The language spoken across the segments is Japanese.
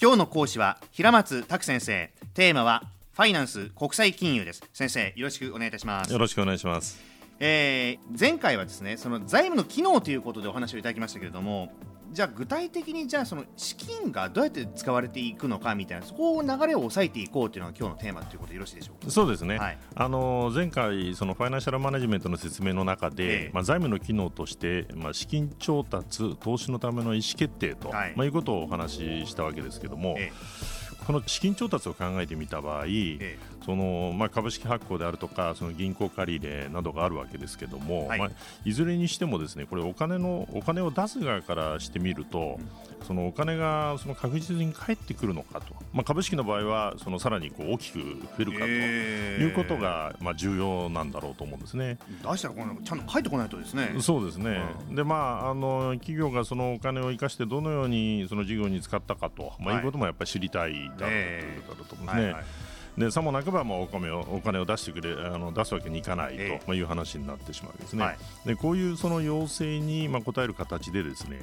今日の講師は平松卓先生。テーマはファイナンス国際金融です。先生よろしくお願いいたします。よろしくお願いします。えー、前回はですねその財務の機能ということでお話をいただきましたけれどもじゃあ具体的にじゃあその資金がどうやって使われていくのかみたいなそこを流れを抑えていこうというのが今日のテーマということでよろしいでしょうか？そうですね、はい、あの前回そのファイナンシャルマネジメントの説明の中で、ええ、まあ、財務の機能として、まあ、資金調達投資のための意思決定と、はい。まあ、いうことをお話ししたわけですけども、えこの資金調達を考えてみた場合、えそのまあ、株式発行であるとかその銀行借入などがあるわけですけども、はい、まあ、いずれにしてもですねこれお金のお金を出す側からしてみると、うん、そのお金がその確実に返ってくるのかと、まあ、株式の場合はそのさらにこう大きく増えるかということが、まあ、重要なんだろうと思うんですね。出したらこのちゃんと返ってこないとですね。そうですね、うん、でまああの企業がそのお金を生かしてどのようにその事業に使ったかと、まあ、い。うこともやっぱり知りたいだろうということだと思うんですね。はいはいでさもなくばもお米をお金を出してくれあの出すわけにいかないと、いう話になってしまうわけですね。はい、でこういうその要請にまあ応える形でですね、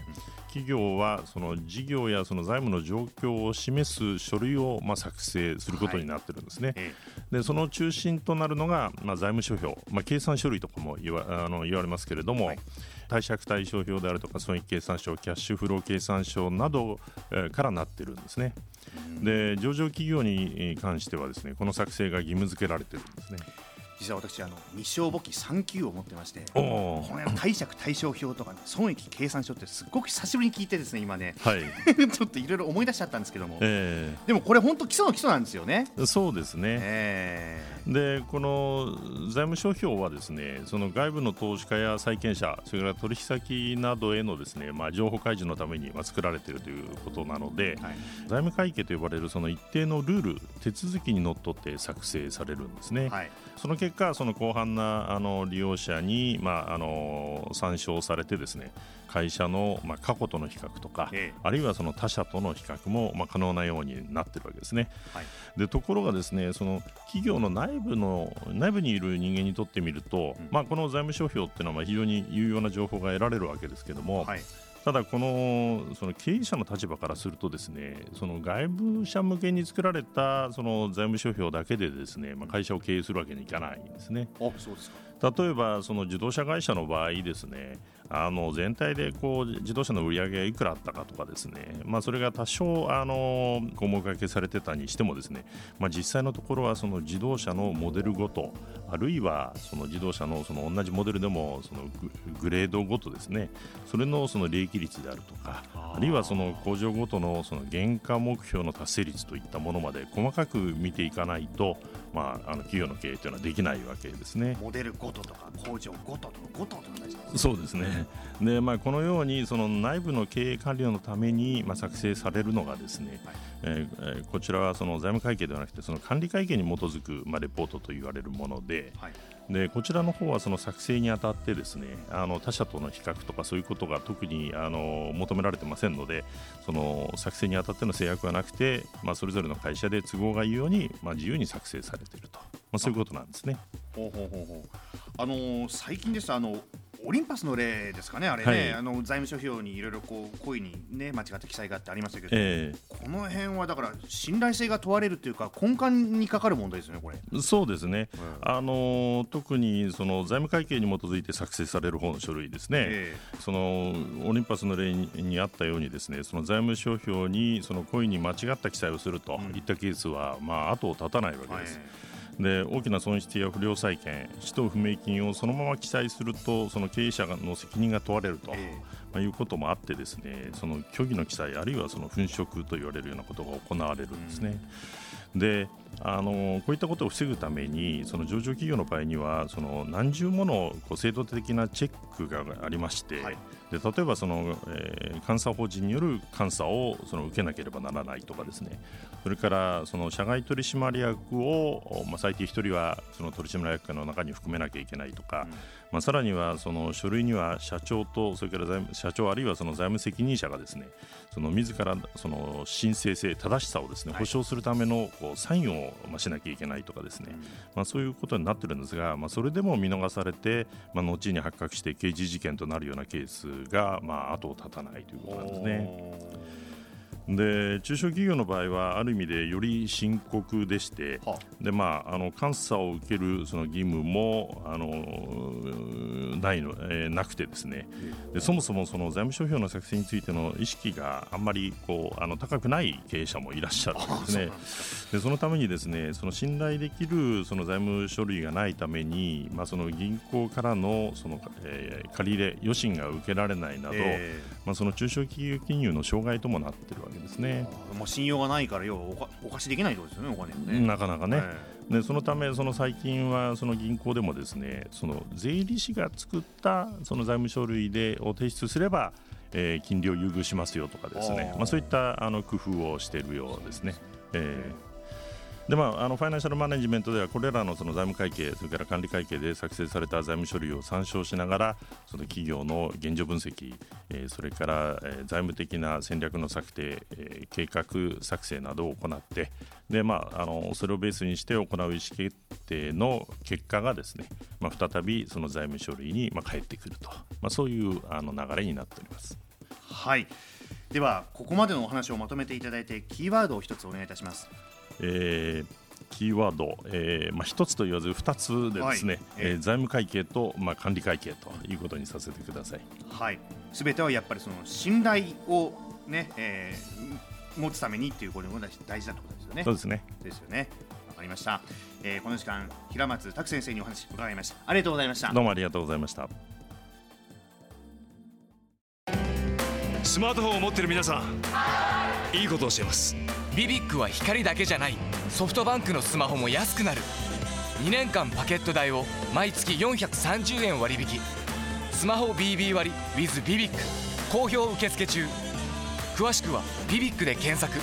企業はその事業やその財務の状況を示す書類をまあ作成することになってるんですね。はい、でその中心となるのがまあ財務諸表、まあ、計算書類とかも言わあの言われますけれども、はい貸借対照表であるとか損益計算書キャッシュフロー計算書など、えー、からなってるんですね。で上場企業に関してはですねこの作成が義務付けられてるんですね。実は私あの二勝簿記3級を持ってましてこの貸借対照表とか、ね、損益計算書ってすごく久しぶりに聞いてですね今ね、はい、ちょっといろいろ思い出しちゃったんですけども、えー、でもこれ本当基礎の基礎なんですよね。そうですね、えー、でこの財務諸表はですねその外部の投資家や債権者それから取引先などへのですね、まあ、情報開示のために作られているということなので、はい、財務会計と呼ばれるその一定のルール手続きにのっとって作成されるんですね。はい、その結果その広範なあの利用者に、まあ、あの参照されてですね会社の、まあ、過去との比較とか、ええ、あるいはその他社との比較も、まあ、可能なようになっているわけですね。はい、でところがですねその企業の内部の内部にいる人間にとってみると、うん、まあ、この財務諸表っていうのは非常に有用な情報が得られるわけですけども、はいただ、このその経営者の立場からするとですねその外部者向けに作られたその財務諸表だけでですね、まあ、会社を経営するわけにいかないんですね。あそうですか例えばその自動車会社の場合ですねあの全体でこう自動車の売り上げがいくらあったかとかですね、まあ、それが多少あの項目分けされてたにしてもですね、まあ、実際のところはその自動車のモデルごとあるいはその自動車のその同じモデルでもそのグレードごとですね。それのその利益率であるとかあるいはその工場ごとのその原価目標の達成率といったものまで細かく見ていかないと、まあ、あの企業の経営というのはできないわけですね。モデルごととか工場ごととごとと同じそうですね。でまあ、このようにその内部の経営管理のために、まあ、作成されるのがですね、はい、えー、こちらはその財務会計ではなくてその管理会計に基づく、まあ、レポートと言われるもので、はいでこちらの方はその作成にあたってですねあの他社との比較とかそういうことが特にあの求められてませんのでその作成にあたっての制約はなくて、まあ、それぞれの会社で都合がいいように、まあ、自由に作成されていると、まあ、そういうことなんですね。ほうほうほうほうあのー、最近ですあのオリンパスの例ですかね、あれね、はい、あの財務諸表にいろいろこう故意に、ね、間違った記載があってありましたけど、えー、この辺はだから信頼性が問われるというか、根幹にかかる問題ですね、これ。そうですね、うん、あの特にその財務会計に基づいて作成される方の書類ですね、えー、そのオリンパスの例にあったように、ですねその財務諸表にその故意に間違った記載をするといったケースは、まあ後を絶たないわけです。はいで大きな損失や不良債権使途不明金をそのまま記載するとその経営者の責任が問われると、えまあ、いうこともあってですねその虚偽の記載あるいはその粉飾と言われるようなことが行われるんですね。うん、であのこういったことを防ぐためにその上場企業の場合にはその何重ものこう制度的なチェックがありまして、はい、で例えばその、えー、監査法人による監査をその受けなければならないとかですね。それからその社外取締役を、まあ、最低1人はその取締役の中に含めなきゃいけないとか、うん、まあ、さらにはその書類には社長とそれから財務社長あるいはその財務責任者がですねその自らその申請性正しさをですね保証するためのこうサインをまあしなきゃいけないとかですね、うん、まあ、そういうことになってるんですが、まあ、それでも見逃されて、まあ、後に発覚して刑事事件となるようなケースが、まあ、後を絶たないということなんですね。で中小企業の場合はある意味でより深刻でして、はあ、でまあ、あの監査を受けるその義務もあのないの、えー、なくてですね。でそもそもその財務諸表の作成についての意識があんまりこうあの高くない経営者もいらっしゃるんですねでそのためにですねその信頼できるその財務書類がないために、まあ、その銀行からのその、えー、借り入れ余震が受けられないなど、えー、まあ、その中小企業金融の障害ともなっているわけですね。もう信用がないから要はお貸しできないとですよねお金をね。なかなかね、でそのためその最近はその銀行でもですねその税理士が作ったその財務書類でを提出すれば、えー、金利を優遇しますよとかですねまあ、そういったあの工夫をしているようですね。えーでまあ、あのファイナンシャルマネジメントではこれらのその財務会計それから管理会計で作成された財務書類を参照しながらその企業の現状分析、えー、それから、財務的な戦略の策定、えー、計画作成などを行ってで、まあ、あのそれをベースにして行う意思決定の結果がですね、まあ、再びその財務書類に返ってくると、まあ、そういうあの流れになっております。はいではここまでのお話をまとめていただいてキーワードを一つお願いいたします。えー、キーワード、えーまあ、1つと言わず2つでですね、はい、えー、財務会計と、まあ、管理会計ということにさせてください。はい、すべてはやっぱりその信頼をね、えー、持つためにっていうことも大事だということですよね。そうですね。ですよね。わかりました。えー、この時間平松拓先生にお話伺いました。ありがとうございました。どうもありがとうございました。スマートフォンを持っている皆さん、いいことを教えます。ビビックは光だけじゃない。ソフトバンクのスマホも安くなる。2年間パケット代を毎月430円割引。スマホ BB 割 with ビビック好評受付中。詳しくは「ビビック」で検索。